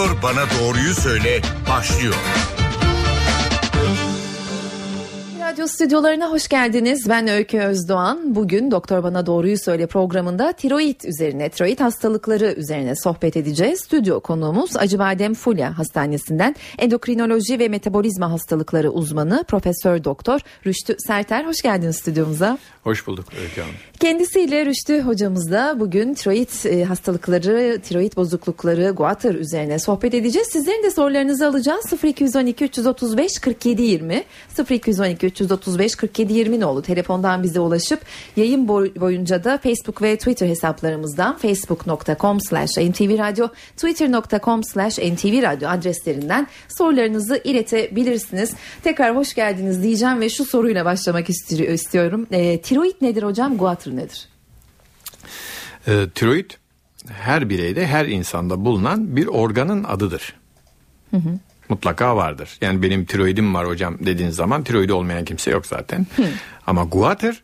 Doktor Bana Doğruyu Söyle başlıyor. Radyo stüdyolarına hoş geldiniz. Ben Öykü Özdoğan. Bugün Doktor Bana Doğruyu Söyle programında tiroid üzerine, tiroid hastalıkları üzerine sohbet edeceğiz. Stüdyo konuğumuz Acıbadem Fulya Hastanesi'nden endokrinoloji ve metabolizma hastalıkları uzmanı Profesör Doktor Rüştü Serter. Hoş geldiniz stüdyomuza. Hoş bulduk Öykü Hanım. Kendisiyle Rüştü hocamızla bugün tiroid e, hastalıkları, tiroid bozuklukları, guatr üzerine sohbet edeceğiz. Sizlerin de sorularınızı alacağız. 0212 335 47 20 0212 335 47 20 oldu. Telefondan bize ulaşıp yayın boyunca da Facebook ve Twitter hesaplarımızdan facebook.com slash ntvradio twitter.com slash ntvradio adreslerinden sorularınızı iletebilirsiniz. Tekrar hoş geldiniz diyeceğim ve şu soruyla başlamak istiyorum. E, tiroid nedir hocam? Guatr nedir? E, tiroid her bireyde, her insanda bulunan bir organın adıdır. Hı hı. Mutlaka vardır. Yani benim tiroidim var hocam dediğiniz zaman tiroidi olmayan kimse yok zaten. Hı. Ama guatr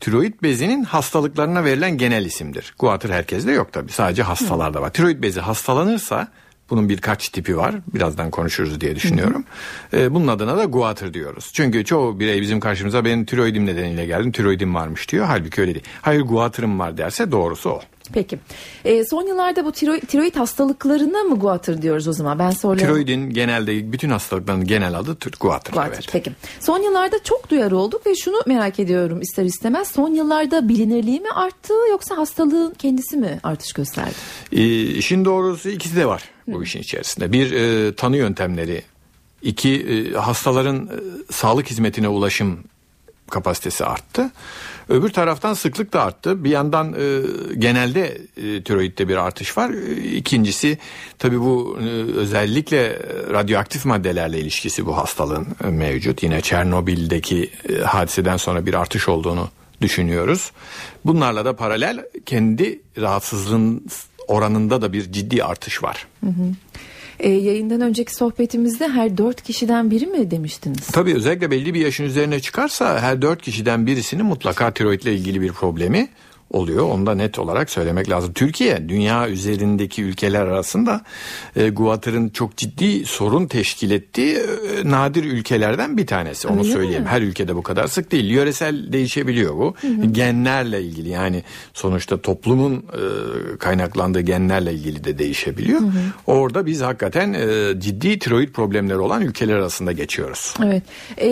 tiroid bezinin hastalıklarına verilen genel isimdir. Guatr herkeste yok tabii. Sadece hastalarda var. Tiroid bezi hastalanırsa bunun birkaç tipi var. Birazdan konuşuruz diye düşünüyorum. Hı. bunun adına da guatr diyoruz. Çünkü çoğu birey bizim karşımıza benim tiroidim nedeniyle geldim. Tiroidim varmış diyor. Halbuki öyle değil. Hayır guatrım var derse doğrusu o. Peki. E, son yıllarda bu tiroid, tiroid hastalıklarına mı guatr diyoruz o zaman? Ben soruyorum. Tiroidin genelde bütün hastalıkların genel adı guatr. Guatr. Evet. Peki. Son yıllarda çok duyar olduk ve şunu merak ediyorum ister istemez. Son yıllarda bilinirliği mi arttı yoksa hastalığın kendisi mi artış gösterdi? E, işin doğrusu ikisi de var bu işin içerisinde. Bir e, tanı yöntemleri, iki e, hastaların e, sağlık hizmetine ulaşım kapasitesi arttı. Öbür taraftan sıklık da arttı. Bir yandan e, genelde e, tiroidde bir artış var. E, ikincisi tabii bu e, özellikle radyoaktif maddelerle ilişkisi bu hastalığın e, mevcut. Yine Çernobil'deki e, hadiseden sonra bir artış olduğunu düşünüyoruz. Bunlarla da paralel kendi rahatsızlığın oranında da bir ciddi artış var. Hı hı. E, yayından önceki sohbetimizde her dört kişiden biri mi demiştiniz? Tabii özellikle belli bir yaşın üzerine çıkarsa her dört kişiden birisinin mutlaka tiroidle ilgili bir problemi oluyor. Onu da net olarak söylemek lazım. Türkiye dünya üzerindeki ülkeler arasında e, Guatır'ın çok ciddi sorun teşkil ettiği e, nadir ülkelerden bir tanesi. Onu Öyle söyleyeyim. Mi? Her ülkede bu kadar sık değil. Yöresel değişebiliyor bu. Hı hı. Genlerle ilgili yani sonuçta toplumun e, kaynaklandığı genlerle ilgili de değişebiliyor. Hı hı. Orada biz hakikaten e, ciddi tiroid problemleri olan ülkeler arasında geçiyoruz. Evet. E,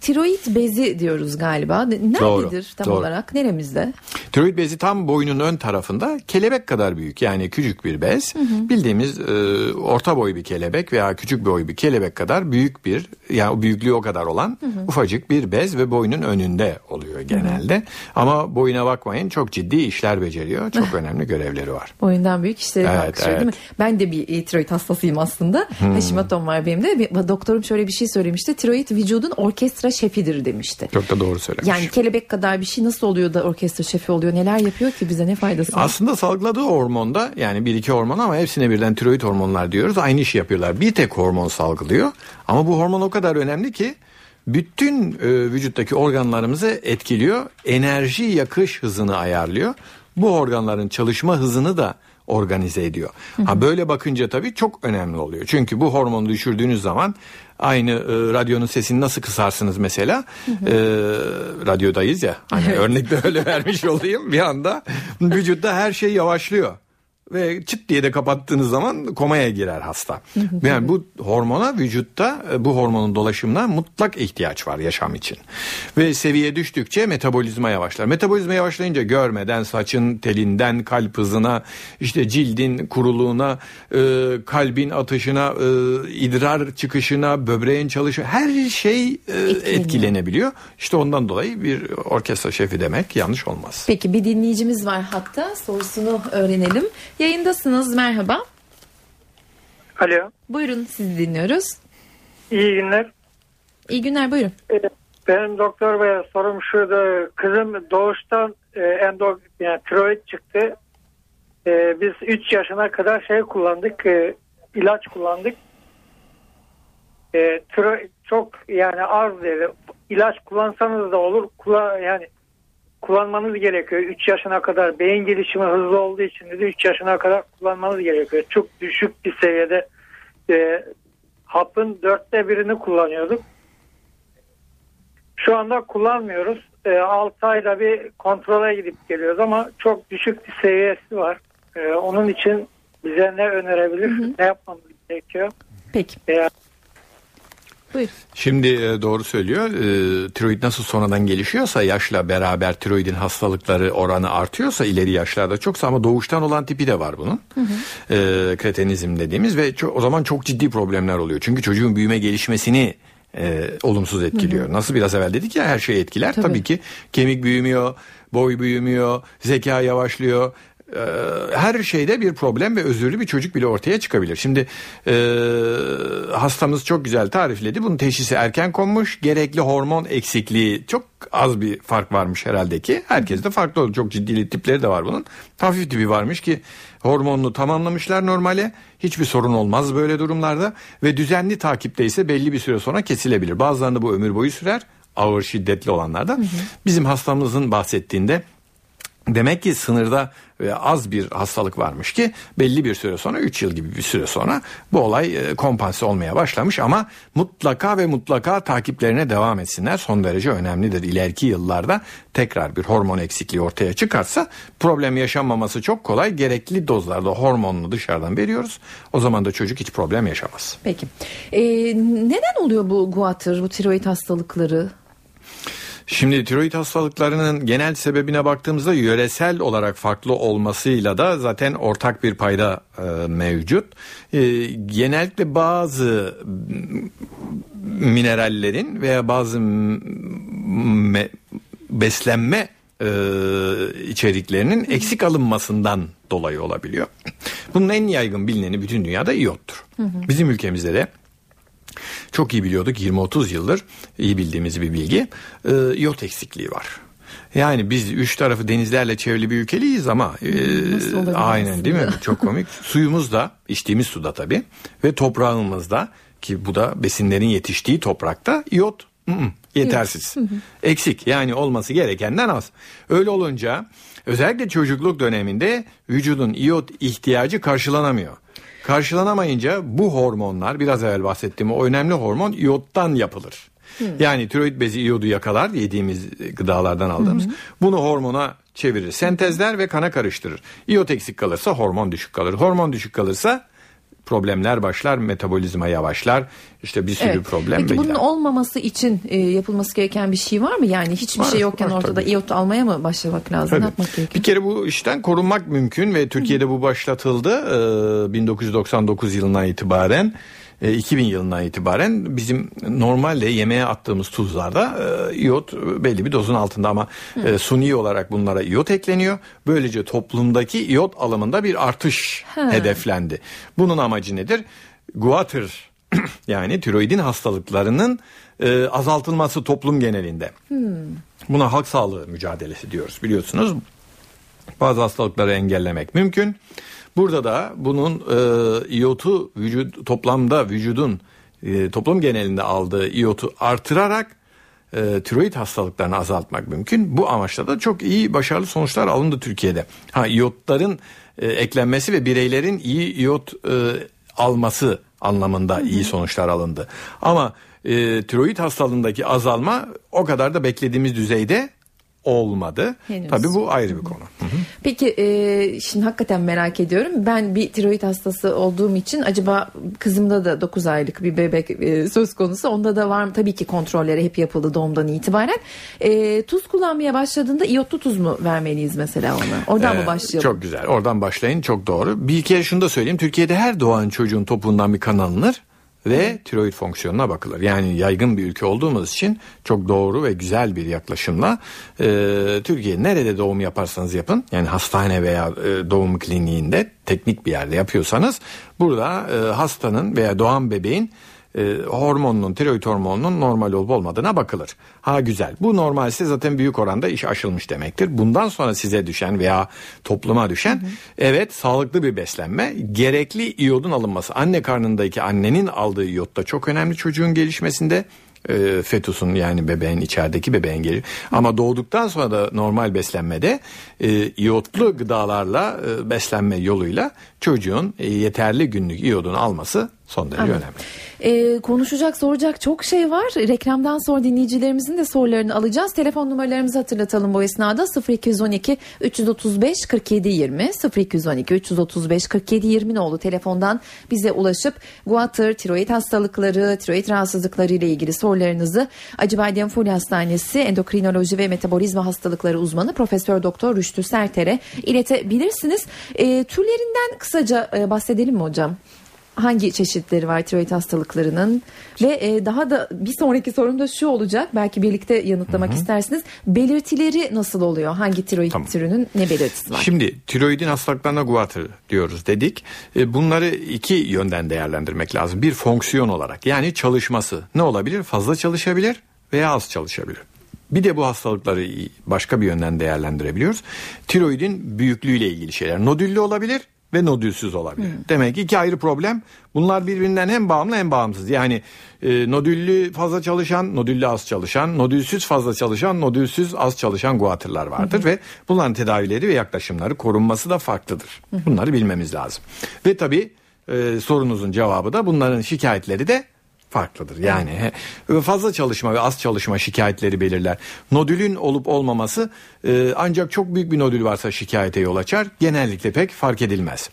tiroid bezi diyoruz galiba. Nerededir doğru, tam doğru. olarak? Neremizde? Tiroid bezi tam boynun ön tarafında kelebek kadar büyük yani küçük bir bez. Hı hı. Bildiğimiz e, orta boy bir kelebek veya küçük boy bir kelebek kadar büyük bir yani büyüklüğü o kadar olan hı hı. ufacık bir bez ve boynun önünde oluyor genelde. Hı hı. Ama boyuna bakmayın çok ciddi işler beceriyor. Çok önemli görevleri var. Boyundan büyük işleri evet, kalkışıyor evet. değil mi? Ben de bir tiroid hastasıyım aslında. Hmm. Haşimatom var benim de. Doktorum şöyle bir şey söylemişti. Tiroid vücudun orkestra şefidir demişti. Çok da doğru söylemiş. Yani kelebek kadar bir şey nasıl oluyor da orkestra şefi oluyor? Oluyor? Neler yapıyor ki bize ne faydası var? Aslında salgıladığı hormonda yani bir iki hormon ama hepsine birden tiroid hormonlar diyoruz. Aynı işi yapıyorlar. Bir tek hormon salgılıyor. Ama bu hormon o kadar önemli ki bütün e, vücuttaki organlarımızı etkiliyor. Enerji yakış hızını ayarlıyor. Bu organların çalışma hızını da organize ediyor. Ha böyle bakınca tabii çok önemli oluyor. Çünkü bu hormonu düşürdüğünüz zaman aynı e, radyonun sesini nasıl kısarsınız mesela? Hı hı. E, radyodayız ya. Hani evet. örnekte öyle vermiş olayım. Bir anda vücutta her şey yavaşlıyor ve çıt diye de kapattığınız zaman komaya girer hasta. yani bu hormona vücutta e, bu hormonun dolaşımına mutlak ihtiyaç var yaşam için. Ve seviye düştükçe metabolizma yavaşlar. Metabolizma yavaşlayınca görmeden saçın telinden kalp hızına işte cildin kuruluğuna e, kalbin atışına e, idrar çıkışına böbreğin çalışı her şey e, etkilenebiliyor. İşte ondan dolayı bir orkestra şefi demek yanlış olmaz. Peki bir dinleyicimiz var hatta sorusunu öğrenelim. Yayındasınız merhaba. Alo. Buyurun sizi dinliyoruz. İyi günler. İyi günler buyurun. Ee, benim doktor bey sorum şurada. Kızım doğuştan e, endo, yani tiroid çıktı. E, biz 3 yaşına kadar şey kullandık. E, ilaç kullandık. Tiroid çok yani az dedi. İlaç kullansanız da olur. Kula, yani kullanmanız gerekiyor. 3 yaşına kadar beyin gelişimi hızlı olduğu için dedi 3 yaşına kadar kullanmanız gerekiyor. Çok düşük bir seviyede e, hapın dörtte birini kullanıyorduk. Şu anda kullanmıyoruz. E, 6 ayda bir kontrole gidip geliyoruz ama çok düşük bir seviyesi var. E, onun için bize ne önerebilir, ne yapmamız gerekiyor? Peki. E, Buyur. Şimdi e, doğru söylüyor. E, tiroid nasıl sonradan gelişiyorsa yaşla beraber tiroidin hastalıkları oranı artıyorsa ileri yaşlarda çoksa ama doğuştan olan tipi de var bunun. E, kretenizm dediğimiz ve ço- o zaman çok ciddi problemler oluyor. Çünkü çocuğun büyüme gelişmesini e, olumsuz etkiliyor. Nasıl biraz evvel dedik ya her şey etkiler. Tabii. Tabii ki kemik büyümüyor, boy büyümüyor, zeka yavaşlıyor. Ee, her şeyde bir problem ve özürlü bir çocuk bile ortaya çıkabilir. Şimdi e, hastamız çok güzel tarifledi. Bunun teşhisi erken konmuş. Gerekli hormon eksikliği çok az bir fark varmış herhalde ki. Herkes de farklı oldu. Çok ciddi tipleri de var bunun. Hafif tipi varmış ki hormonunu tamamlamışlar normale. Hiçbir sorun olmaz böyle durumlarda. Ve düzenli takipte ise belli bir süre sonra kesilebilir. Bazılarında bu ömür boyu sürer. Ağır şiddetli olanlarda. Bizim hastamızın bahsettiğinde Demek ki sınırda ve az bir hastalık varmış ki belli bir süre sonra 3 yıl gibi bir süre sonra bu olay e, kompanse olmaya başlamış ama mutlaka ve mutlaka takiplerine devam etsinler. Son derece önemlidir. İleriki yıllarda tekrar bir hormon eksikliği ortaya çıkarsa problem yaşanmaması çok kolay. Gerekli dozlarda hormonunu dışarıdan veriyoruz. O zaman da çocuk hiç problem yaşamaz. Peki. Ee, neden oluyor bu guatr, bu tiroid hastalıkları? Şimdi tiroid hastalıklarının genel sebebine baktığımızda yöresel olarak farklı olmasıyla da zaten ortak bir payda e, mevcut. E, genellikle bazı minerallerin veya bazı m- beslenme e, içeriklerinin eksik alınmasından dolayı olabiliyor. Bunun en yaygın bilineni bütün dünyada iyottur. Bizim ülkemizde de çok iyi biliyorduk 20-30 yıldır iyi bildiğimiz bir bilgi. E, iot eksikliği var. Yani biz üç tarafı denizlerle çevrili bir ülkeliyiz ama e, aynen değil mi? Çok komik. Suyumuz da içtiğimiz suda tabii ve toprağımızda ki bu da besinlerin yetiştiği toprakta iot ı-ı, yetersiz. Eksik yani olması gerekenden az. Öyle olunca özellikle çocukluk döneminde vücudun iot ihtiyacı karşılanamıyor. Karşılanamayınca bu hormonlar biraz evvel bahsettiğim o önemli hormon iyottan yapılır. Yani tiroid bezi iyodu yakalar yediğimiz gıdalardan aldığımız. Bunu hormona çevirir. Sentezler ve kana karıştırır. İyot eksik kalırsa hormon düşük kalır. Hormon düşük kalırsa problemler başlar, metabolizma yavaşlar. İşte bir sürü Evet. problem Peki bunun olmaması için e, yapılması gereken bir şey var mı? Yani hiçbir Var, şey yokken var ortada tabii. iot almaya mı başlamak lazım? Tabii. Ne yapmak gerekiyor? Bir kere bu işten korunmak mümkün ve Türkiye'de bu başlatıldı Ee, 1999 yılından itibaren. E, 2000 yılından itibaren bizim normalde yemeğe attığımız tuzlarda e, iot belli bir dozun altında ama e, suni olarak bunlara iot ekleniyor. Böylece toplumdaki iot alımında bir artış Ha. hedeflendi. Bunun amacı nedir? Guatr yani tiroidin hastalıklarının e, azaltılması toplum genelinde. Buna halk sağlığı mücadelesi diyoruz biliyorsunuz. Bazı hastalıkları engellemek mümkün. Burada da bunun e, iyotu vücut toplamda vücudun e, toplum genelinde aldığı iyotu artırarak e, tiroid hastalıklarını azaltmak mümkün. Bu amaçla da çok iyi başarılı sonuçlar alındı Türkiye'de. Ha iyotların e, eklenmesi ve bireylerin iyi iyot e, alması anlamında iyi sonuçlar alındı. Ama e, tiroid hastalığındaki azalma o kadar da beklediğimiz düzeyde olmadı. Henüz. Tabii bu ayrı bir konu. Peki e, şimdi hakikaten merak ediyorum. Ben bir tiroid hastası olduğum için acaba kızımda da 9 aylık bir bebek e, söz konusu. Onda da var mı? Tabii ki kontrolleri hep yapıldı doğumdan itibaren. E, tuz kullanmaya başladığında iyotlu tuz mu vermeliyiz mesela ona? Oradan mı Ee, başlayalım? Çok güzel. Oradan başlayın. Çok doğru. Bir kere şunu da söyleyeyim. Türkiye'de her doğan çocuğun topuğundan bir kan alınır ve tiroid fonksiyonuna bakılır. Yani yaygın bir ülke olduğumuz için çok doğru ve güzel bir yaklaşımla e, Türkiye nerede doğum yaparsanız yapın yani hastane veya e, doğum kliniğinde teknik bir yerde yapıyorsanız burada e, hastanın veya doğan bebeğin e, hormonunun, tiroid hormonunun normal olup olmadığına bakılır. Ha güzel. Bu normalse zaten büyük oranda iş aşılmış demektir. Bundan sonra size düşen veya topluma düşen evet sağlıklı bir beslenme, gerekli iyodun alınması. Anne karnındaki annenin aldığı iyot da çok önemli çocuğun gelişmesinde. E, fetusun yani bebeğin içerideki bebeğin gelir. Ama doğduktan sonra da normal beslenmede e, iyotlu gıdalarla e, beslenme yoluyla çocuğun e, yeterli günlük iyodunu alması son derece Anladım. önemli. Ee, konuşacak soracak çok şey var. Reklamdan sonra dinleyicilerimizin de sorularını alacağız. Telefon numaralarımızı hatırlatalım bu esnada 0212 335 47 20 0212 335 47 20 nolu telefondan bize ulaşıp guatr, tiroid hastalıkları, tiroid rahatsızlıkları ile ilgili sorularınızı Acıbadem Full Hastanesi Endokrinoloji ve Metabolizma Hastalıkları uzmanı Profesör Doktor Rüştü Serter'e iletebilirsiniz. Ee, türlerinden kısaca e, bahsedelim mi hocam? Hangi çeşitleri var tiroid hastalıklarının ve e, daha da bir sonraki sorum da şu olacak belki birlikte yanıtlamak istersiniz belirtileri nasıl oluyor hangi tiroid Tamam. türünün ne belirtisi var Şimdi tiroidin hastalıklarına guatr diyoruz dedik. E, Bunları iki yönden değerlendirmek lazım. Bir fonksiyon olarak yani çalışması ne olabilir? Fazla çalışabilir veya az çalışabilir. Bir de bu hastalıkları başka bir yönden değerlendirebiliyoruz. Tiroidin büyüklüğüyle ilgili şeyler. Nodüllü olabilir ve nodülsüz olabilir. Demek ki iki ayrı problem. Bunlar birbirinden hem bağımlı hem bağımsız. Yani e, nodüllü fazla çalışan, nodüllü az çalışan, nodülsüz fazla çalışan, nodülsüz az çalışan guatırlar vardır ve bunların tedavileri ve yaklaşımları korunması da farklıdır. Bunları bilmemiz lazım. Ve tabii e, sorunuzun cevabı da bunların şikayetleri de farklıdır. Yani he, fazla çalışma ve az çalışma şikayetleri belirler. Nodülün olup olmaması e, ancak çok büyük bir nodül varsa şikayete yol açar. Genellikle pek fark edilmez.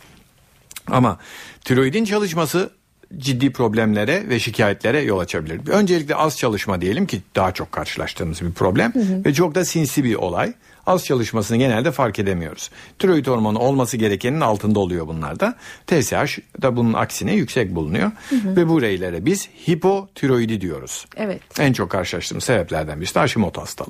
Ama tiroidin çalışması ciddi problemlere ve şikayetlere yol açabilir. Öncelikle az çalışma diyelim ki daha çok karşılaştığımız bir problem ve çok da sinsi bir olay. Az çalışmasını genelde fark edemiyoruz. Tiroid hormonu olması gerekenin altında oluyor bunlarda. TSH da bunun aksine yüksek bulunuyor ve bu bireylere biz hipotiroidi diyoruz. Evet. En çok karşılaştığımız sebeplerden birisi de Hashimoto hastalığı.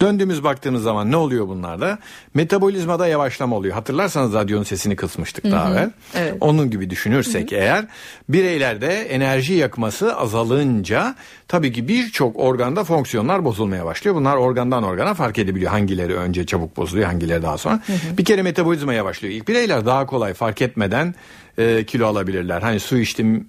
Döndüğümüz baktığımız zaman ne oluyor bunlarda? Metabolizmada yavaşlama oluyor. Hatırlarsanız radyonun sesini kısmıştık daha evvel. Evet. Onun gibi düşünürsek eğer bireylerde enerji yakması azalınca tabii ki birçok organda fonksiyonlar bozulmaya başlıyor. Bunlar organdan organa fark edebiliyor. Hangileri önce çabuk bozuluyor, hangileri daha sonra. Bir kere metabolizma yavaşlıyor. İlk bireyler daha kolay fark etmeden e, kilo alabilirler. Hani su içtim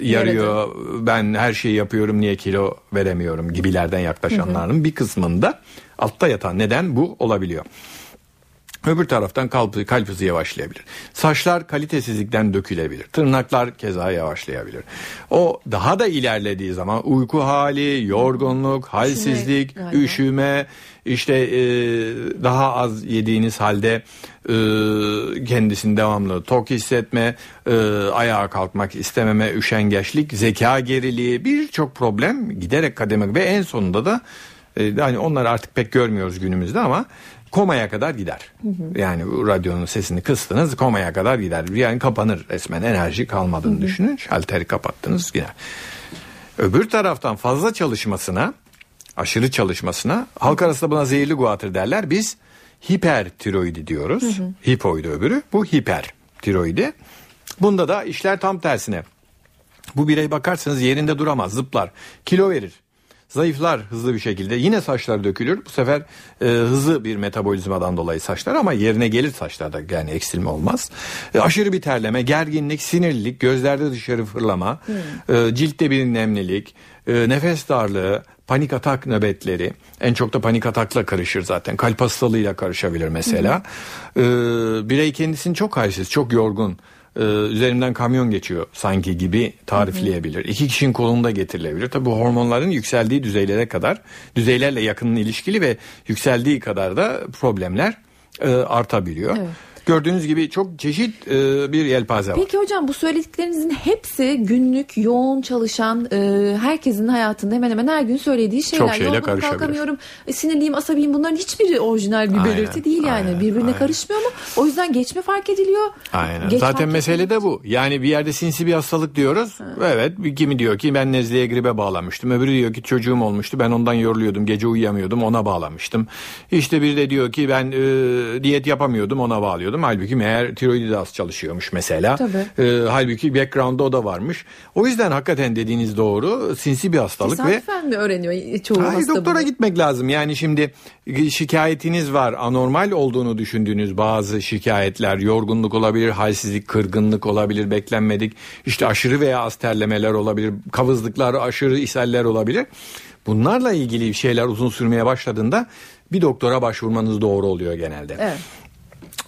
yarıyor ben her şeyi yapıyorum niye kilo veremiyorum gibilerden yaklaşanların bir kısmında altta yatan neden bu olabiliyor. Öbür taraftan kalp, kalp hızı yavaşlayabilir. Saçlar kalitesizlikten dökülebilir. Tırnaklar keza yavaşlayabilir. O daha da ilerlediği zaman uyku hali, yorgunluk, halsizlik, galiba. üşüme, işte e, daha az yediğiniz halde e, kendisini devamlı tok hissetme, e, ayağa kalkmak istememe, üşengeçlik, zeka geriliği birçok problem giderek kademe ve en sonunda da e, hani onları artık pek görmüyoruz günümüzde ama komaya kadar gider. Yani bu radyonun sesini kıstınız komaya kadar gider. Yani kapanır resmen enerji kalmadığını düşünün. Şalteri kapattınız gider. Öbür taraftan fazla çalışmasına, aşırı çalışmasına halk arasında buna zehirli guatr derler. Biz hipertiroidi diyoruz. Hipoydu öbürü. Bu hipertiroidi. Bunda da işler tam tersine. Bu birey bakarsanız yerinde duramaz, zıplar, kilo verir. Zayıflar hızlı bir şekilde. Yine saçlar dökülür. Bu sefer e, hızlı bir metabolizmadan dolayı saçlar ama yerine gelir saçlarda yani eksilme olmaz. E, aşırı bir terleme, gerginlik, sinirlilik, gözlerde dışarı fırlama, e, ciltte bir nemlilik, e, nefes darlığı, panik atak nöbetleri. En çok da panik atakla karışır zaten. Kalp hastalığıyla karışabilir mesela. E, birey kendisini çok halsiz, çok yorgun e, üzerinden kamyon geçiyor sanki gibi tarifleyebilir. İki kişinin kolunda getirilebilir. Tabi bu hormonların yükseldiği düzeylere kadar, düzeylerle yakının ilişkili ve yükseldiği kadar da problemler e, artabiliyor. Evet. Gördüğünüz gibi çok çeşit e, bir yelpaze var. Peki hocam bu söylediklerinizin hepsi günlük yoğun çalışan e, herkesin hayatında hemen hemen her gün söylediği şeyler. Çok şeyle Yorgunum, kalkamıyorum, e, sinirliyim, asabiyim bunların hiçbiri orijinal bir Aynen, belirti değil yani. aynen, Birbirine aynen. karışmıyor mu? O yüzden geç mi fark ediliyor? Aynen. Geç Zaten mesele ediliyor. de bu. Yani bir yerde sinsi bir hastalık diyoruz. Evet. bir Kimi diyor ki ben nezleye gribe bağlamıştım. Öbürü diyor ki çocuğum olmuştu. Ben ondan yoruluyordum. Gece uyuyamıyordum. Ona bağlamıştım. İşte biri de diyor ki ben e, diyet yapamıyordum. Ona bağlıyordum. Halbuki meğer tiroidi de az çalışıyormuş mesela. Tabii. E, halbuki background'da o da varmış. O yüzden hakikaten dediğiniz doğru. Sinsi bir hastalık ve Tesadüfen mi öğreniyor çoğu Hayır hasta doktora bunu? gitmek lazım. Yani şimdi şikayetiniz var. Anormal olduğunu düşündüğünüz bazı şikayetler, yorgunluk olabilir, halsizlik, kırgınlık olabilir, beklenmedik. işte aşırı veya az terlemeler olabilir, kavızlıklar, aşırı ishaller olabilir. Bunlarla ilgili şeyler uzun sürmeye başladığında bir doktora başvurmanız doğru oluyor genelde. Evet.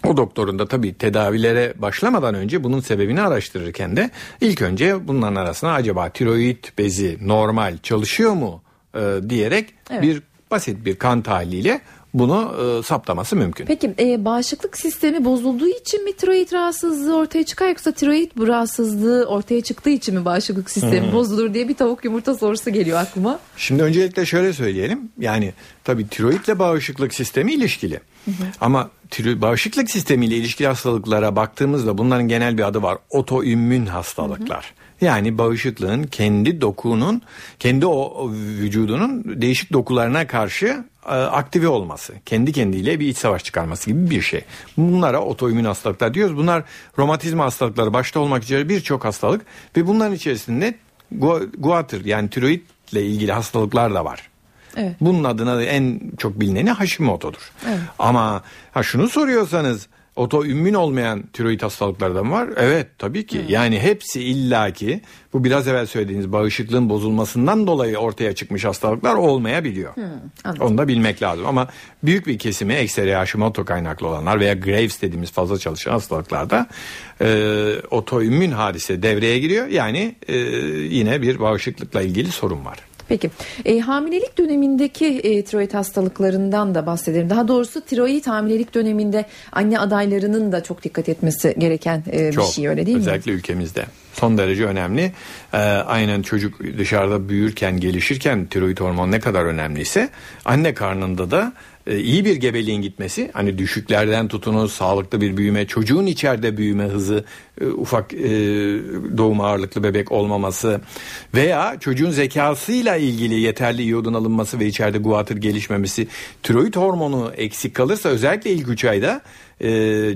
O doktorun da tabii tedavilere başlamadan önce bunun sebebini araştırırken de ilk önce bunların arasına acaba tiroid bezi normal çalışıyor mu e, diyerek Evet. bir basit bir kan tahliliyle bunu e, saptaması mümkün. Peki e, bağışıklık sistemi bozulduğu için mi tiroid rahatsızlığı ortaya çıkar yoksa tiroid rahatsızlığı ortaya çıktığı için mi bağışıklık sistemi bozulur diye bir tavuk yumurta sorusu geliyor aklıma. Şimdi öncelikle şöyle söyleyelim. Yani tabii tiroidle bağışıklık sistemi ilişkili. Ama tiro- bağışıklık sistemiyle ilişkili hastalıklara baktığımızda bunların genel bir adı var. Otoimmün hastalıklar. Yani bağışıklığın kendi dokunun, kendi o, vücudunun değişik dokularına karşı e, aktive olması. Kendi kendiyle bir iç savaş çıkarması gibi bir şey. Bunlara otoimmün hastalıklar diyoruz. Bunlar romatizma hastalıkları başta olmak üzere birçok hastalık ve bunların içerisinde gu- guatr yani tiroidle ilgili hastalıklar da var. Evet. Bunun adına da en çok bilineni Hashimoto'dur. Evet. Ama ha şunu soruyorsanız otoimmün olmayan tiroid hastalıklardan var? Evet tabii ki. Yani hepsi illaki bu biraz evvel söylediğiniz bağışıklığın bozulmasından dolayı ortaya çıkmış hastalıklar olmayabiliyor. anladım. Onu da bilmek lazım ama büyük bir kesimi ekseri Hashimoto kaynaklı olanlar veya Graves dediğimiz fazla çalışan hastalıklarda e, otoimmün hadise devreye giriyor. Yani e, yine bir bağışıklıkla ilgili sorun var. Peki e, hamilelik dönemindeki e, tiroid hastalıklarından da bahsedelim. Daha doğrusu tiroid hamilelik döneminde anne adaylarının da çok dikkat etmesi gereken e, bir Çok, şey öyle değil mi? özellikle ülkemizde. Son derece önemli. Ee, aynen çocuk dışarıda büyürken, gelişirken tiroid hormon ne kadar önemliyse anne karnında da e, iyi bir gebeliğin gitmesi, hani düşüklerden tutunuz, sağlıklı bir büyüme, çocuğun içeride büyüme hızı, e, ufak e, doğum ağırlıklı bebek olmaması veya çocuğun zekasıyla ilgili yeterli iyodun alınması ve içeride guatr gelişmemesi, tiroid hormonu eksik kalırsa özellikle ilk 3 ayda e,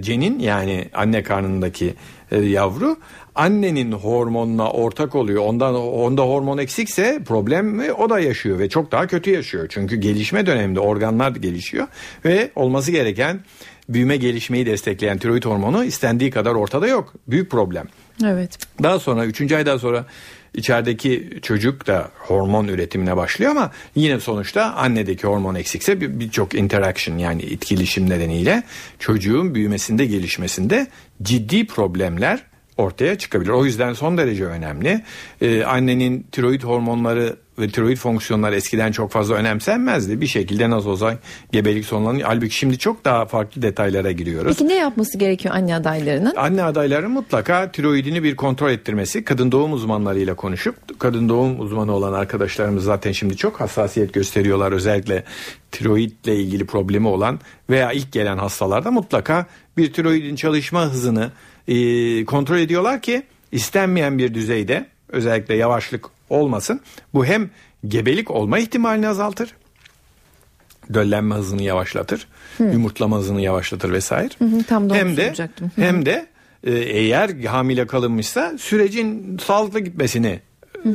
cenin yani anne karnındaki e, yavru annenin hormonuna ortak oluyor. Ondan onda hormon eksikse problem o da yaşıyor ve çok daha kötü yaşıyor. Çünkü gelişme döneminde organlar gelişiyor ve olması gereken büyüme gelişmeyi destekleyen tiroid hormonu istendiği kadar ortada yok. Büyük problem. Evet. Daha sonra 3. aydan sonra içerideki çocuk da hormon üretimine başlıyor ama yine sonuçta annedeki hormon eksikse bir- birçok interaction yani etkileşim nedeniyle çocuğun büyümesinde gelişmesinde ciddi problemler ortaya çıkabilir. O yüzden son derece önemli. Ee, annenin tiroid hormonları ve tiroid fonksiyonları eskiden çok fazla önemsenmezdi. Bir şekilde nasıl olsa gebelik sonlanıyor. Halbuki şimdi çok daha farklı detaylara giriyoruz. Peki ne yapması gerekiyor anne adaylarının? Anne adayların mutlaka tiroidini bir kontrol ettirmesi, kadın doğum uzmanlarıyla konuşup, kadın doğum uzmanı olan arkadaşlarımız zaten şimdi çok hassasiyet gösteriyorlar. Özellikle tiroidle ilgili problemi olan veya ilk gelen hastalarda mutlaka bir tiroidin çalışma hızını e, kontrol ediyorlar ki istenmeyen bir düzeyde özellikle yavaşlık olmasın. Bu hem gebelik olma ihtimalini azaltır döllenme hızını yavaşlatır, yumurtlama hızını yavaşlatır vesaire. hı, tam da hem de. Hı hem de e, eğer hamile kalınmışsa sürecin sağlıklı gitmesini e,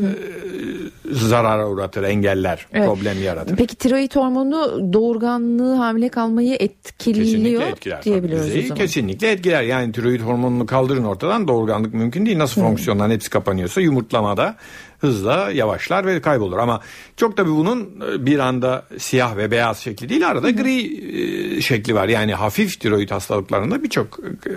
zarara uğratır, engeller, Evet. problem yaratır. Peki tiroid hormonu doğurganlığı hamile kalmayı etkiliyor Kesinlikle etkiler. diyebiliyoruz Düzeyi o zaman. Kesinlikle etkiler. Yani tiroid hormonunu kaldırın ortadan doğurganlık mümkün değil. Nasıl fonksiyonların hepsi kapanıyorsa yumurtlamada hızla yavaşlar ve kaybolur. Ama çok tabii bunun e, bir anda siyah ve beyaz şekli değil. Arada gri e, şekli var. Yani hafif tiroid hastalıklarında birçok e,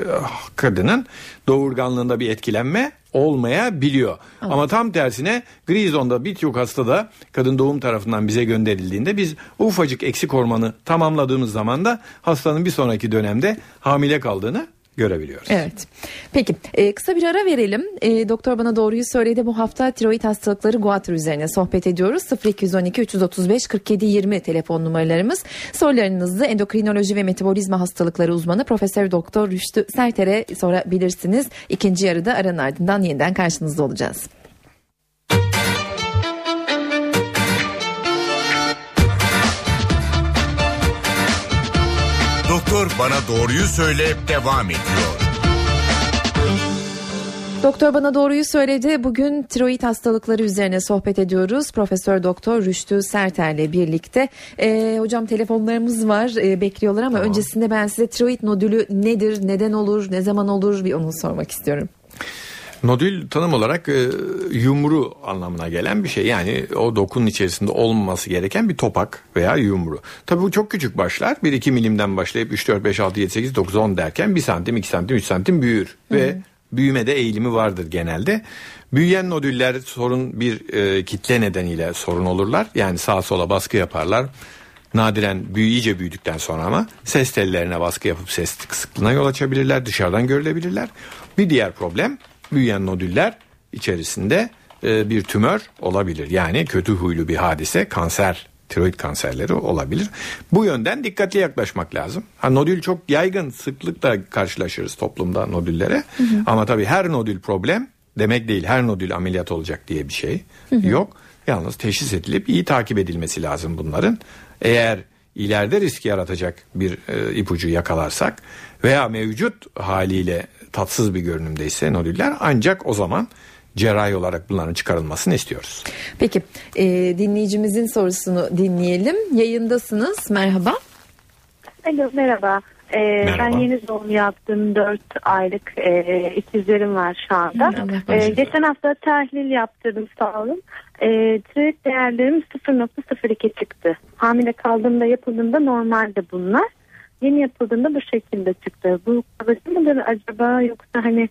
kadının doğurganlığında bir etkilenme olmayabiliyor. Ama tam tersine gri zonda birçok hastada kadın doğum tarafından bize gönderildiğinde biz o ufacık eksik hormonu tamamladığımız zaman da hastanın bir sonraki dönemde hamile kaldığını görebiliyoruz. Evet. Peki e, kısa bir ara verelim. E, doktor bana doğruyu söyledi. Bu hafta tiroid hastalıkları guatr üzerine sohbet ediyoruz. 0212 335 47 20 telefon numaralarımız. Sorularınızı endokrinoloji ve metabolizma hastalıkları uzmanı Profesör Doktor Rüştü Serter'e sorabilirsiniz. İkinci yarıda aranın ardından yeniden karşınızda olacağız. Doktor bana doğruyu söyle devam ediyor. Doktor bana doğruyu söyledi. Bugün tiroid hastalıkları üzerine sohbet ediyoruz. Profesör Doktor Rüştü Serter'le birlikte. Ee, hocam telefonlarımız var ee, bekliyorlar ama öncesinde ben size tiroid nodülü nedir, neden olur, ne zaman olur bir onu sormak istiyorum. Nodül tanım olarak e, yumru anlamına gelen bir şey. Yani o dokunun içerisinde olmaması gereken bir topak veya yumru. Tabii bu çok küçük başlar. 1-2 milimden başlayıp 3, 4, 5, 6, 7, 8, 9, 10 derken 1 santim, 2 santim, 3 santim büyür. Hı. Ve büyümede eğilimi vardır genelde. Büyüyen nodüller sorun bir e, kitle nedeniyle sorun olurlar. Yani sağa sola baskı yaparlar. Nadiren büyü iyice büyüdükten sonra ama ses tellerine baskı yapıp ses kısıklığına yol açabilirler. Dışarıdan görülebilirler. Bir diğer problem büyüyen nodüller içerisinde e, bir tümör olabilir. Yani kötü huylu bir hadise kanser tiroid kanserleri olabilir. Bu yönden dikkatli yaklaşmak lazım. Ha, nodül çok yaygın sıklıkla karşılaşırız toplumda nodüllere. Hı hı. Ama tabii her nodül problem demek değil. Her nodül ameliyat olacak diye bir şey hı hı. yok. Yalnız teşhis edilip iyi takip edilmesi lazım bunların. Eğer ileride risk yaratacak bir e, ipucu yakalarsak veya mevcut haliyle tatsız bir görünümdeyse nodüller ancak o zaman cerrahi olarak bunların çıkarılmasını istiyoruz. Peki e, dinleyicimizin sorusunu dinleyelim. Yayındasınız. Merhaba. Alo merhaba. Ee, merhaba. Ben yeni doğum yaptım. 4 aylık e, ikizlerim var şu anda. Ee, geçen hafta tahlil yaptırdım sağ olun. E, tiroid değerlerim 0.02 çıktı. Hamile kaldığımda yapıldığında normalde bunlar. Yeni yapıldığında bu şekilde çıktı. Bu kalıcı mıdır acaba yoksa hani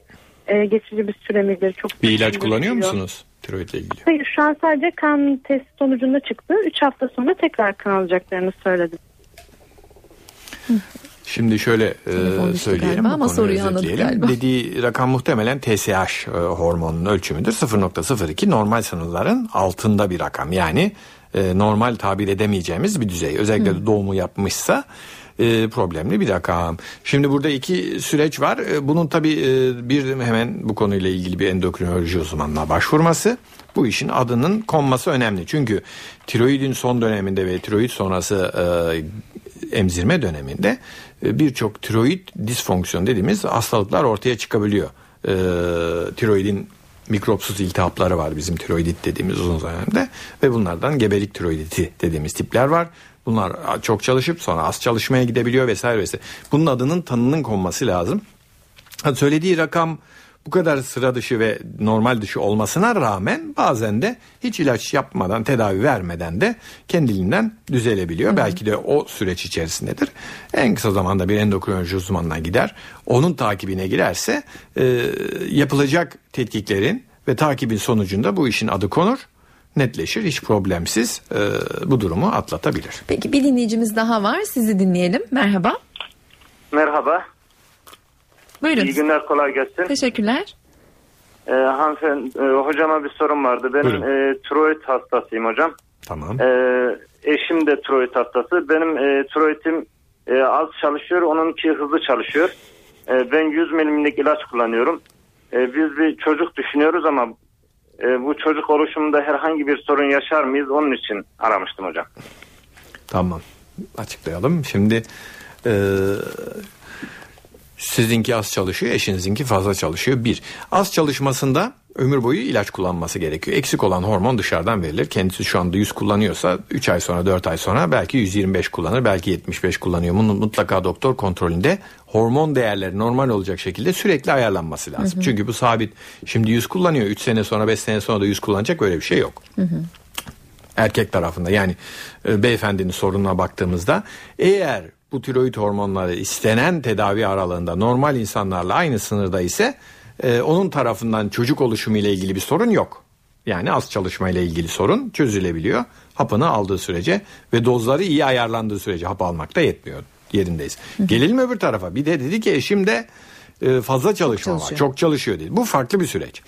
e, geçici bir süre midir? Çok bir ilaç kullanıyor musunuz tiroidle ilgili? Hayır şu an sadece kan test sonucunda çıktı. 3 hafta sonra tekrar kan alacaklarını söyledi. Şimdi şöyle e, söyleyelim ama soruyu anladık galiba. Dediği rakam muhtemelen TSH e, hormonunun ölçümüdür. 0.02 normal sınırların altında bir rakam. Yani e, normal tabir edemeyeceğimiz bir düzey. Özellikle Hı. doğumu yapmışsa e, problemli bir rakam. Şimdi burada iki süreç var. E, bunun tabii e, bir hemen bu konuyla ilgili bir endokrinoloji uzmanına başvurması. Bu işin adının konması önemli. Çünkü tiroidin son döneminde ve tiroid sonrası e, emzirme döneminde e, birçok tiroid disfonksiyon dediğimiz hastalıklar ortaya çıkabiliyor. E, tiroidin mikropsuz iltihapları var bizim tiroidit dediğimiz uzun dönemde ve bunlardan gebelik tiroiditi dediğimiz tipler var. Bunlar çok çalışıp sonra az çalışmaya gidebiliyor vesaire vesaire. Bunun adının tanının konması lazım. Söylediği rakam bu kadar sıra dışı ve normal dışı olmasına rağmen bazen de hiç ilaç yapmadan tedavi vermeden de kendiliğinden düzelebiliyor. Hı. Belki de o süreç içerisindedir. En kısa zamanda bir endokrinoloji uzmanına gider. Onun takibine girerse e, yapılacak tetkiklerin ve takibin sonucunda bu işin adı konur netleşir. Hiç problemsiz e, bu durumu atlatabilir. Peki bir dinleyicimiz daha var. Sizi dinleyelim. Merhaba. Merhaba. Buyurun. İyi günler kolay gelsin. Teşekkürler. Ee, hanımefendi e, hocama bir sorum vardı. Benim e, tiroid hastasıyım hocam. Tamam. E, eşim de tiroid hastası. Benim e, tiroidim e, az çalışıyor. Onunki hızlı çalışıyor. E, ben 100 milimlik ilaç kullanıyorum. E, biz bir çocuk düşünüyoruz ama e, bu çocuk oluşumunda herhangi bir sorun yaşar mıyız? Onun için aramıştım hocam. Tamam. Açıklayalım. Şimdi e, sizinki az çalışıyor, eşinizinki fazla çalışıyor. Bir, az çalışmasında ömür boyu ilaç kullanması gerekiyor. Eksik olan hormon dışarıdan verilir. Kendisi şu anda 100 kullanıyorsa 3 ay sonra 4 ay sonra belki 125 kullanır belki 75 kullanıyor. Bunun mutlaka doktor kontrolünde hormon değerleri normal olacak şekilde sürekli ayarlanması lazım. Hı hı. Çünkü bu sabit. Şimdi 100 kullanıyor 3 sene sonra 5 sene sonra da 100 kullanacak öyle bir şey yok. Hı hı. Erkek tarafında yani e, beyefendinin sorununa baktığımızda eğer bu tiroid hormonları istenen tedavi aralığında normal insanlarla aynı sınırda ise e, onun tarafından çocuk oluşumu ile ilgili bir sorun yok. Yani az çalışma ile ilgili sorun çözülebiliyor. Hapını aldığı sürece ve dozları iyi ayarlandığı sürece hap almak da yetmiyor yerindeyiz. Hı hı. Gelelim öbür tarafa. Bir de dedi ki eşim de e, fazla çalışma çok var. Çok çalışıyor dedi. Bu farklı bir süreç.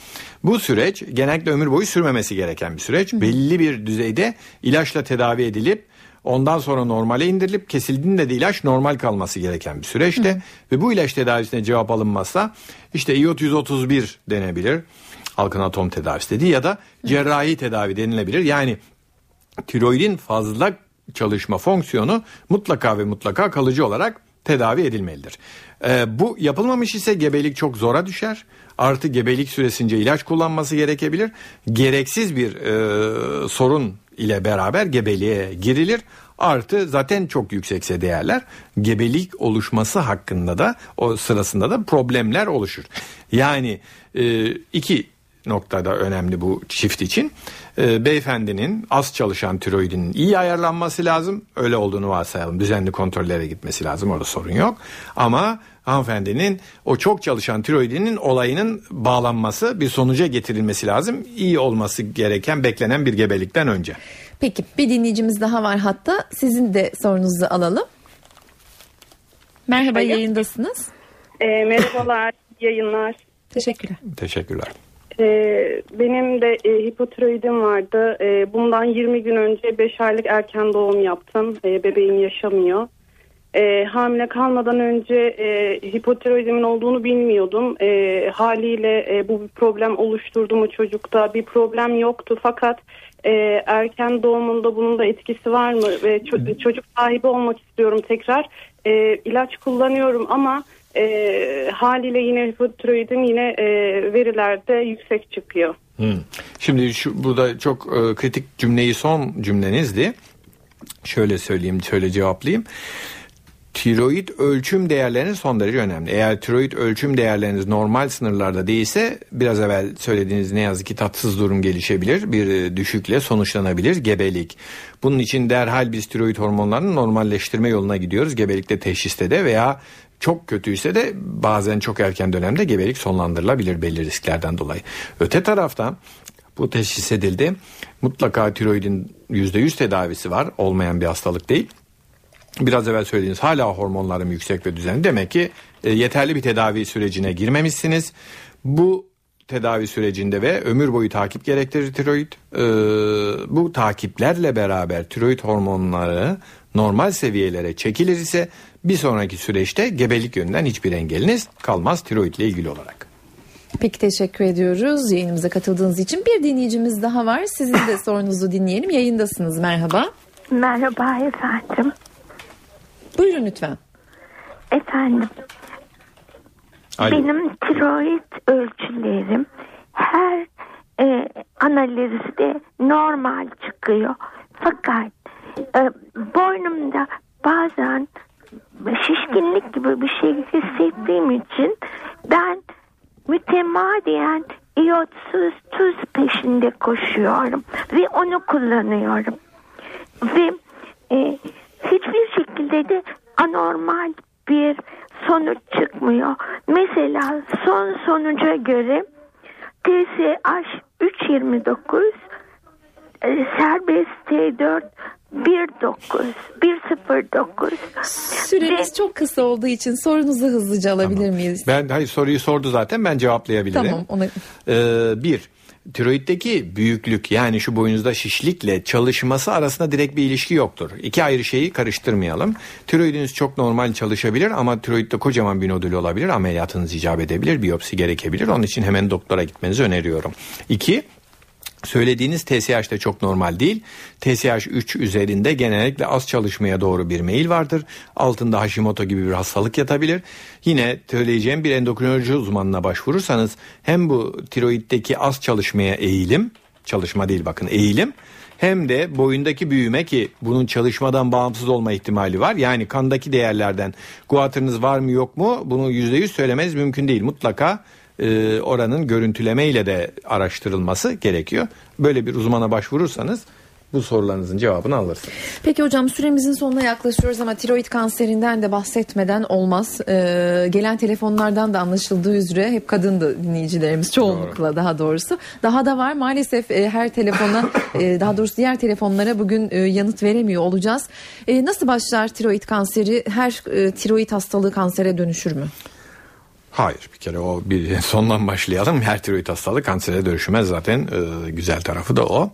Bu süreç genellikle ömür boyu sürmemesi gereken bir süreç. Hı. Belli bir düzeyde ilaçla tedavi edilip Ondan sonra normale indirilip kesildiğinde de ilaç normal kalması gereken bir süreçte Hı. ve bu ilaç tedavisine cevap alınmazsa işte iot 131 denebilir. Halkın atom tedavisi dediği ya da cerrahi tedavi denilebilir. Yani tiroidin fazla çalışma fonksiyonu mutlaka ve mutlaka kalıcı olarak tedavi edilmelidir. Ee, bu yapılmamış ise gebelik çok zora düşer. Artı gebelik süresince ilaç kullanması gerekebilir. Gereksiz bir e, sorun ile beraber gebeliğe girilir. Artı zaten çok yüksekse değerler gebelik oluşması hakkında da o sırasında da problemler oluşur. Yani e, iki noktada önemli bu çift için. E, beyefendinin az çalışan tiroidinin iyi ayarlanması lazım. Öyle olduğunu varsayalım. Düzenli kontrollere gitmesi lazım. Orada sorun yok. Ama hanımefendinin o çok çalışan tiroidinin olayının bağlanması bir sonuca getirilmesi lazım. İyi olması gereken beklenen bir gebelikten önce. Peki bir dinleyicimiz daha var hatta. Sizin de sorunuzu alalım. Merhaba Hayır. yayındasınız. E, merhabalar, yayınlar. Teşekkürler. Teşekkürler. E, benim de e, hipotiroidim vardı. E, bundan 20 gün önce 5 aylık erken doğum yaptım. E, bebeğim yaşamıyor. E, hamile kalmadan önce e, hipotiroidimin olduğunu bilmiyordum. E, haliyle e, bu bir problem oluşturdu mu çocukta? Bir problem yoktu fakat e, erken doğumunda bunun da etkisi var mı? Ve ço- çocuk sahibi olmak istiyorum tekrar. E, ilaç kullanıyorum ama e, haliyle yine hipotiroidim yine e, verilerde yüksek çıkıyor. Hmm. Şimdi şu burada çok e, kritik cümleyi son cümlenizdi. Şöyle söyleyeyim, şöyle cevaplayayım. Tiroid ölçüm değerleriniz son derece önemli. Eğer tiroid ölçüm değerleriniz normal sınırlarda değilse biraz evvel söylediğiniz ne yazık ki tatsız durum gelişebilir. Bir e, düşükle sonuçlanabilir gebelik. Bunun için derhal biz tiroid hormonlarını normalleştirme yoluna gidiyoruz. Gebelikte teşhiste de veya çok kötüyse de bazen çok erken dönemde gebelik sonlandırılabilir belli risklerden dolayı. Öte taraftan bu teşhis edildi. Mutlaka tiroidin %100 tedavisi var. Olmayan bir hastalık değil. Biraz evvel söylediğiniz hala hormonlarım yüksek ve düzenli. Demek ki e, yeterli bir tedavi sürecine girmemişsiniz. Bu tedavi sürecinde ve ömür boyu takip gerektirir tiroid. Ee, bu takiplerle beraber tiroid hormonları normal seviyelere çekilir ise bir sonraki süreçte gebelik yönünden hiçbir engeliniz kalmaz tiroid ile ilgili olarak. Peki teşekkür ediyoruz yayınımıza katıldığınız için. Bir dinleyicimiz daha var. Sizin de sorunuzu dinleyelim. Yayındasınız. Merhaba. Merhaba efendim. Buyurun lütfen. Efendim Alo. benim tiroid ölçülerim her e, analizde normal çıkıyor. Fakat e, boynumda bazen şişkinlik gibi bir şey hissettiğim için ben mütemadiyen iyotsuz tuz peşinde koşuyorum ve onu kullanıyorum. Ve e, hiçbir şekilde de anormal bir sonuç çıkmıyor. Mesela son sonuca göre TSH 329 e, serbest T4 19 109 Süremiz Ve- çok kısa olduğu için sorunuzu hızlıca alabilir miyiz? Ben hayır soruyu sordu zaten ben cevaplayabilirim. Tamam. Ona... Ee, bir, tiroiddeki büyüklük yani şu boyunuzda şişlikle çalışması arasında direkt bir ilişki yoktur. İki ayrı şeyi karıştırmayalım. Tiroidiniz çok normal çalışabilir ama tiroidde kocaman bir nodül olabilir. Ameliyatınız icap edebilir, biyopsi gerekebilir. Onun için hemen doktora gitmenizi öneriyorum. İki, Söylediğiniz TSH de çok normal değil. TSH 3 üzerinde genellikle az çalışmaya doğru bir meyil vardır. Altında Hashimoto gibi bir hastalık yatabilir. Yine söyleyeceğim bir endokrinoloji uzmanına başvurursanız hem bu tiroiddeki az çalışmaya eğilim, çalışma değil bakın eğilim hem de boyundaki büyüme ki bunun çalışmadan bağımsız olma ihtimali var. Yani kandaki değerlerden guatırınız var mı yok mu bunu %100 söylemeniz mümkün değil. Mutlaka e, oranın görüntülemeyle de araştırılması gerekiyor. Böyle bir uzmana başvurursanız bu sorularınızın cevabını alırsınız. Peki hocam süremizin sonuna yaklaşıyoruz ama tiroid kanserinden de bahsetmeden olmaz. Ee, gelen telefonlardan da anlaşıldığı üzere hep kadındı dinleyicilerimiz çoğunlukla daha doğrusu. Daha da var maalesef e, her telefona e, daha doğrusu diğer telefonlara bugün e, yanıt veremiyor olacağız. E, nasıl başlar tiroid kanseri? Her e, tiroid hastalığı kansere dönüşür mü? Hayır bir kere o bir sondan başlayalım. Her tiroid hastalığı kansere dönüşmez zaten e, güzel tarafı da o.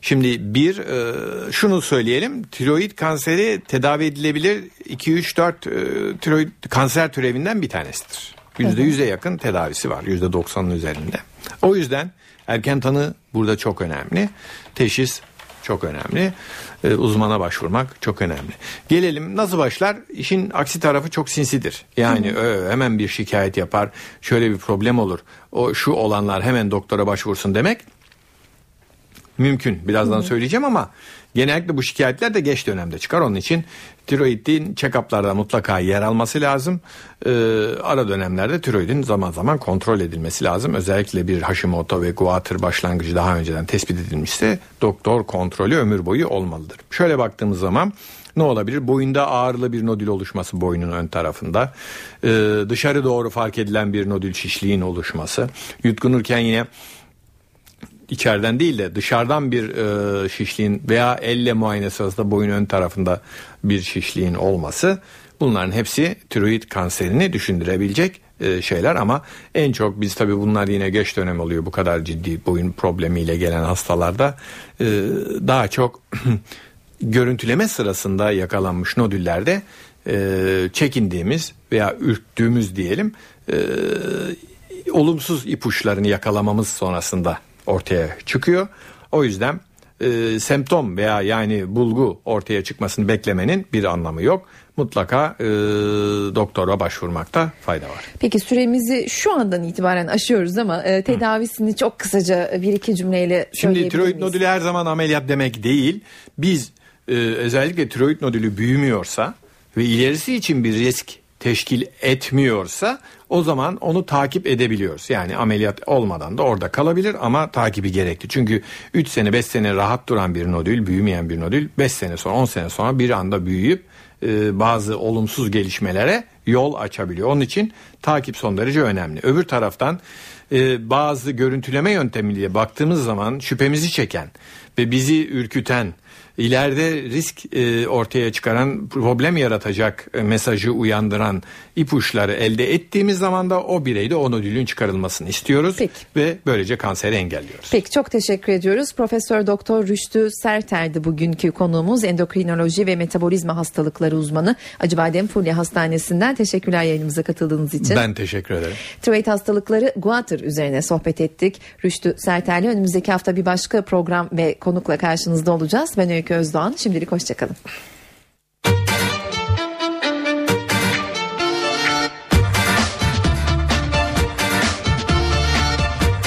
Şimdi bir e, şunu söyleyelim. Tiroid kanseri tedavi edilebilir 2 3 4 e, tiroid kanser türevinden bir tanesidir. %100'e yakın tedavisi var. %90'ın üzerinde. O yüzden erken tanı burada çok önemli. Teşhis çok önemli. Ee, uzmana başvurmak çok önemli. Gelelim nasıl başlar? İşin aksi tarafı çok sinsidir. Yani ö, hemen bir şikayet yapar. Şöyle bir problem olur. O şu olanlar hemen doktora başvursun demek mümkün. Birazdan söyleyeceğim ama Genellikle bu şikayetler de geç dönemde çıkar. Onun için tiroidin check-up'larda mutlaka yer alması lazım. Ee, ara dönemlerde tiroidin zaman zaman kontrol edilmesi lazım. Özellikle bir Hashimoto ve Guatr başlangıcı daha önceden tespit edilmişse doktor kontrolü ömür boyu olmalıdır. Şöyle baktığımız zaman ne olabilir? Boyunda ağırlı bir nodül oluşması boynun ön tarafında. Ee, dışarı doğru fark edilen bir nodül şişliğin oluşması. Yutkunurken yine içeriden değil de dışarıdan bir e, şişliğin veya elle muayene sırasında boyun ön tarafında bir şişliğin olması bunların hepsi tiroid kanserini düşündürebilecek e, şeyler. Ama en çok biz tabi bunlar yine geç dönem oluyor bu kadar ciddi boyun problemiyle gelen hastalarda. E, daha çok görüntüleme sırasında yakalanmış nodüllerde e, çekindiğimiz veya ürktüğümüz diyelim e, olumsuz ipuçlarını yakalamamız sonrasında ortaya çıkıyor. O yüzden e, semptom veya yani bulgu ortaya çıkmasını beklemenin bir anlamı yok. Mutlaka e, doktora başvurmakta fayda var. Peki süremizi şu andan itibaren aşıyoruz ama e, tedavisini Hı. çok kısaca bir iki cümleyle Şimdi tiroid nodülü her zaman ameliyat demek değil. Biz e, özellikle tiroid nodülü büyümüyorsa ve ilerisi için bir risk teşkil etmiyorsa o zaman onu takip edebiliyoruz. Yani ameliyat olmadan da orada kalabilir ama takibi gerekli. Çünkü 3 sene 5 sene rahat duran bir nodül, büyümeyen bir nodül 5 sene sonra 10 sene sonra bir anda büyüyüp e, bazı olumsuz gelişmelere yol açabiliyor. Onun için takip son derece önemli. Öbür taraftan e, bazı görüntüleme yöntemiyle baktığımız zaman şüphemizi çeken ve bizi ürküten ileride risk e, ortaya çıkaran problem yaratacak e, mesajı uyandıran ipuçları elde ettiğimiz zaman da o bireyde o nodülün çıkarılmasını istiyoruz Peki. ve böylece kanseri engelliyoruz. Peki çok teşekkür ediyoruz. Profesör Doktor Rüştü Serter'di bugünkü konuğumuz endokrinoloji ve metabolizma hastalıkları uzmanı Acıbadem Fulya Hastanesi'nden teşekkürler yayınımıza katıldığınız için. Ben teşekkür ederim. Tiroid hastalıkları Guatr üzerine sohbet ettik. Rüştü Serter'le önümüzdeki hafta bir başka program ve konukla karşınızda olacağız. Ben Öykü Özdoğan. Şimdilik hoşçakalın.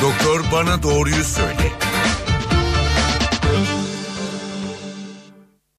Doktor bana doğruyu söyle.